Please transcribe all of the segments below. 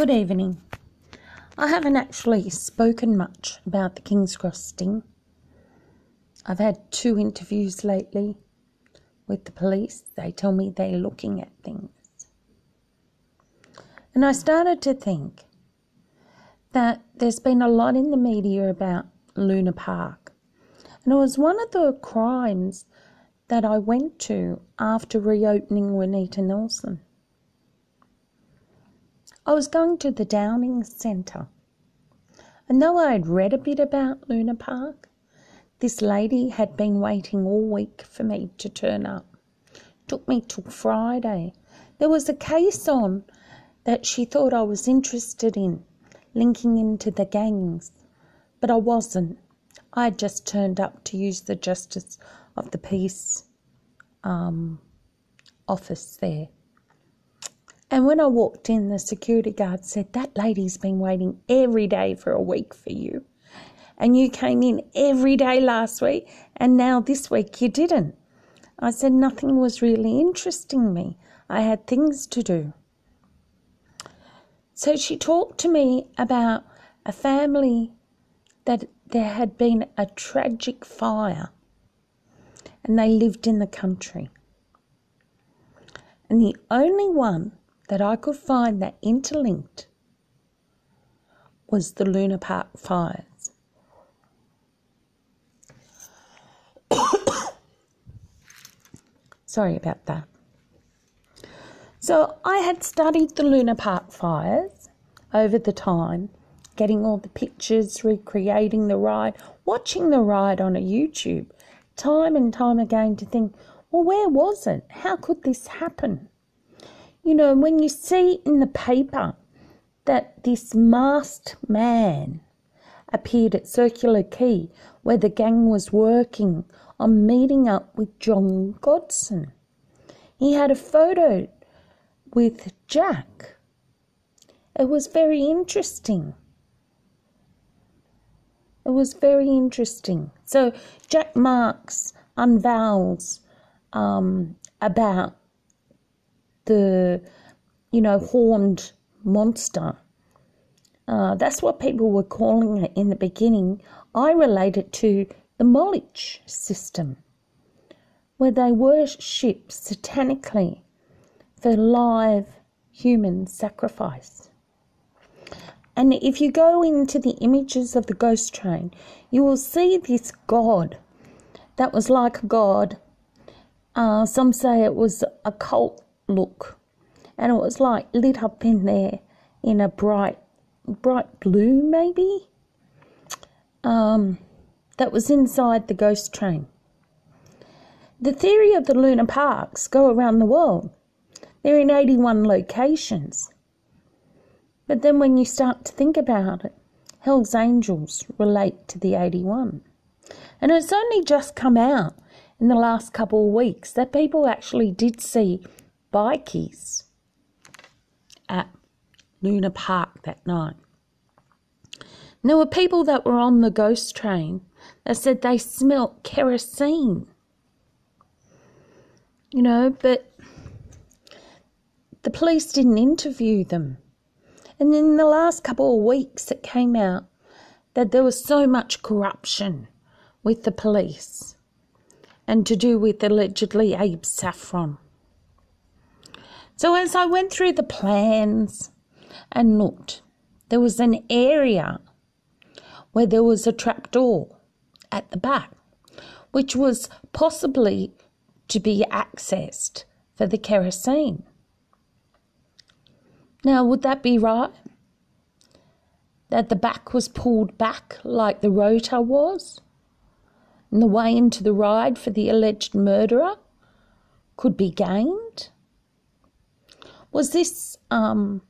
Good evening. I haven't actually spoken much about the King's Cross sting. I've had two interviews lately with the police. They tell me they're looking at things. And I started to think that there's been a lot in the media about Luna Park. And it was one of the crimes that I went to after reopening Juanita Nielsen. I was going to the Downing Centre. And though I had read a bit about Luna Park, this lady had been waiting all week for me to turn up. Took me till Friday. There was a case on that she thought I was interested in, linking into the gangs, but I wasn't. I had just turned up to use the Justice of the Peace um, office there. And when I walked in, the security guard said, That lady's been waiting every day for a week for you. And you came in every day last week, and now this week you didn't. I said, Nothing was really interesting me. I had things to do. So she talked to me about a family that there had been a tragic fire and they lived in the country. And the only one that I could find that interlinked was the Luna Park fires. Sorry about that. So I had studied the Luna Park fires over the time, getting all the pictures, recreating the ride, watching the ride on a YouTube, time and time again to think, well, where was it? How could this happen? You know, when you see in the paper that this masked man appeared at Circular Quay where the gang was working on meeting up with John Godson. He had a photo with Jack. It was very interesting. It was very interesting. So Jack Marks unveils um, about the, you know, horned monster. Uh, that's what people were calling it in the beginning. I relate it to the Moloch system, where they worship satanically for live human sacrifice. And if you go into the images of the ghost train, you will see this god that was like a god. Uh, some say it was a cult look, and it was like lit up in there in a bright, bright blue, maybe. Um, that was inside the ghost train. The theory of the Luna Parks go around the world. They're in 81 locations. But then when you start to think about it, Hell's Angels relate to the 81. And it's only just come out in the last couple of weeks that people actually did see bikies at Luna Park that night. And there were people that were on the ghost train that said they smelt kerosene. You know, but the police didn't interview them. And in the last couple of weeks, it came out that there was so much corruption with the police and to do with allegedly Abe Saffron. So as I went through the plans and looked, there was an area where there was a trapdoor at the back, which was possibly to be accessed for the kerosene. Now, would that be right? That the back was pulled back like the rotor was? And the way into the ride for the alleged murderer could be gained? Was this um,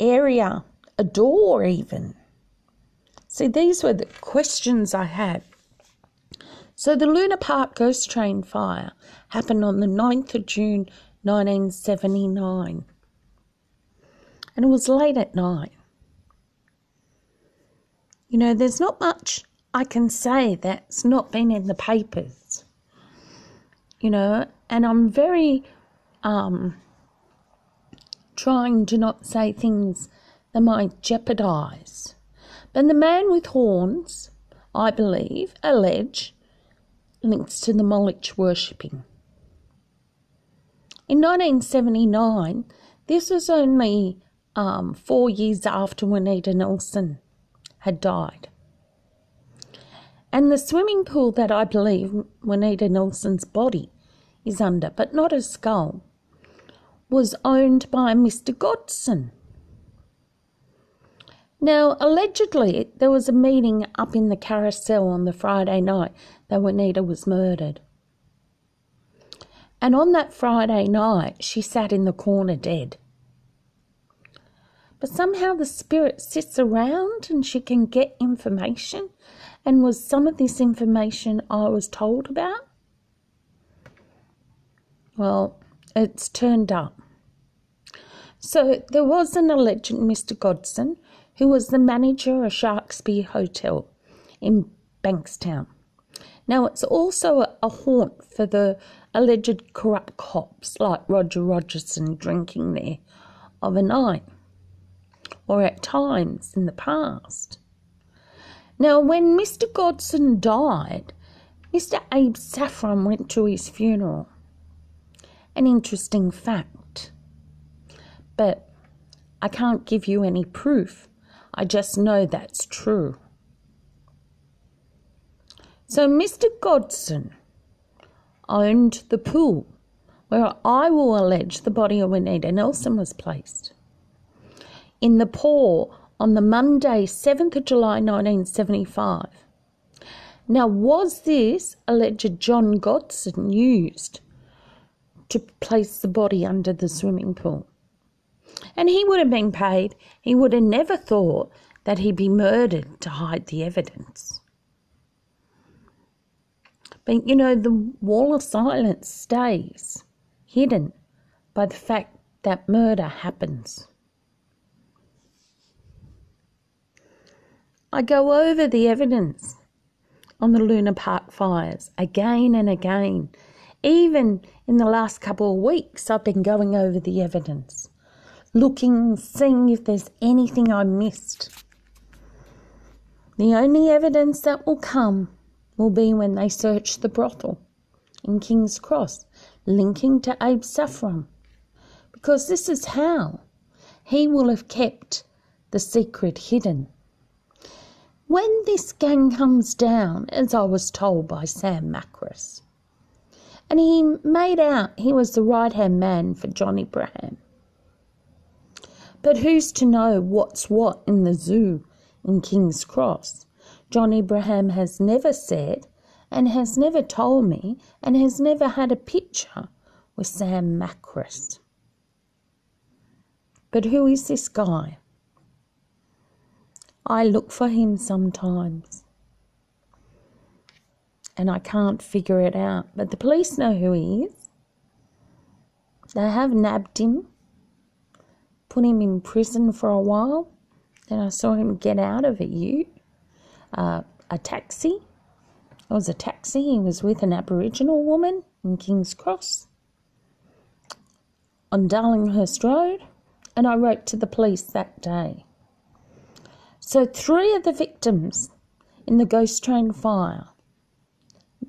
area a door even? See, these were the questions I had. So the Luna Park ghost train fire happened on the 9th of June 1979. And it was late at night. You know, there's not much I can say that's not been in the papers. You know, and I'm very um, trying to not say things that might jeopardise. But the man with horns, I believe, allege, links to the Moloch worshipping. In 1979, this was only um, four years after Juanita Nielsen had died. And the swimming pool that I believe Juanita Nielsen's body is under, but not her skull, was owned by Mr. Godson. Now, allegedly, there was a meeting up in the carousel on the Friday night that Juanita was murdered. And on that Friday night, she sat in the corner dead. But somehow the spirit sits around and she can get information. And was some of this information I was told about? Well, it's turned up. So there was an alleged Mr. Godson who was the manager of Sharksby Hotel in Bankstown. Now, it's also a, haunt for the alleged corrupt cops like Roger Rogerson drinking there of a night or at times in the past. Now, when Mr. Godson died, Mr. Abe Saffron went to his funeral. An interesting fact. But I can't give you any proof. I just know that's true. So, Mr. Godson owned the pool where I will allege the body of Juanita Nielsen was placed. In the pool on the Monday, 7th of July 1975. Now, was this alleged John Godson used to place the body under the swimming pool? And he would have been paid. He would have never thought that he'd be murdered to hide the evidence. But you know, the wall of silence stays hidden by the fact that murder happens. I go over the evidence on the Luna Park fires again and again. Even in the last couple of weeks, I've been going over the evidence, looking, seeing if there's anything I missed. The only evidence that will come will be when they search the brothel in King's Cross, linking to Abe Saffron. Because this is how he will have kept the secret hidden. When this gang comes down, as I was told by Sam Macris, and he made out he was the right hand man for John Abraham. But who's to know what's what in the zoo in King's Cross? John Abraham has never said and has never told me and has never had a picture with Sam Macris. But who is this guy? I look for him sometimes and I can't figure it out. But the police know who he is. They have nabbed him, put him in prison for a while. Then I saw him get out of a ute, uh, a taxi. It was a taxi. He was with an Aboriginal woman in King's Cross on Darlinghurst Road, and I wrote to the police that day. So, three of the victims in the ghost train fire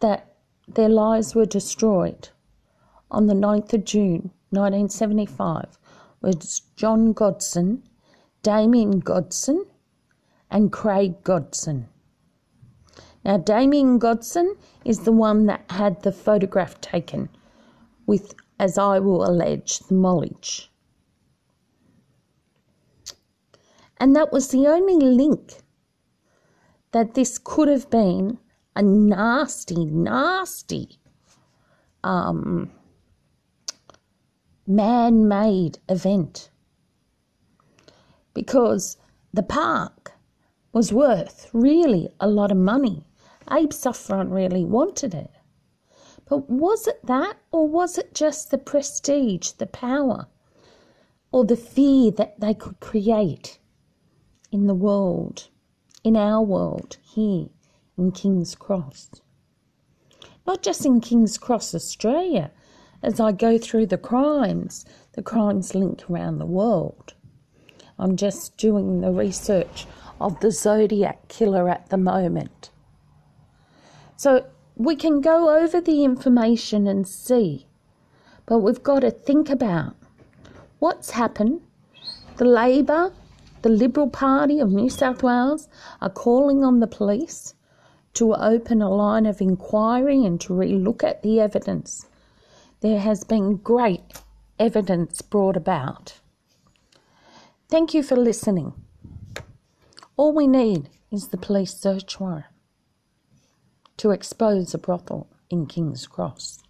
that their lives were destroyed on the 9th of June 1975 was John Godson, Damien Godson, and Craig Godson. Now, Damien Godson is the one that had the photograph taken with, as I will allege, the Moloch. And that was the only link that this could have been a nasty, nasty um, man made event. Because the park was worth really a lot of money. Abe Saffron really wanted it. But was it that, or was it just the prestige, the power, or the fear that they could create? in the world, in our world here in King's Cross. Not just in King's Cross, Australia. As I go through the crimes, the crimes link around the world. I'm just doing the research of the Zodiac killer at the moment. So we can go over the information and see, but we've got to think about what's happened. The Labor, the Liberal Party of New South Wales are calling on the police to open a line of inquiry and to relook at the evidence. There has been great evidence brought about. Thank you for listening. All we need is the police search warrant to expose a brothel in King's Cross.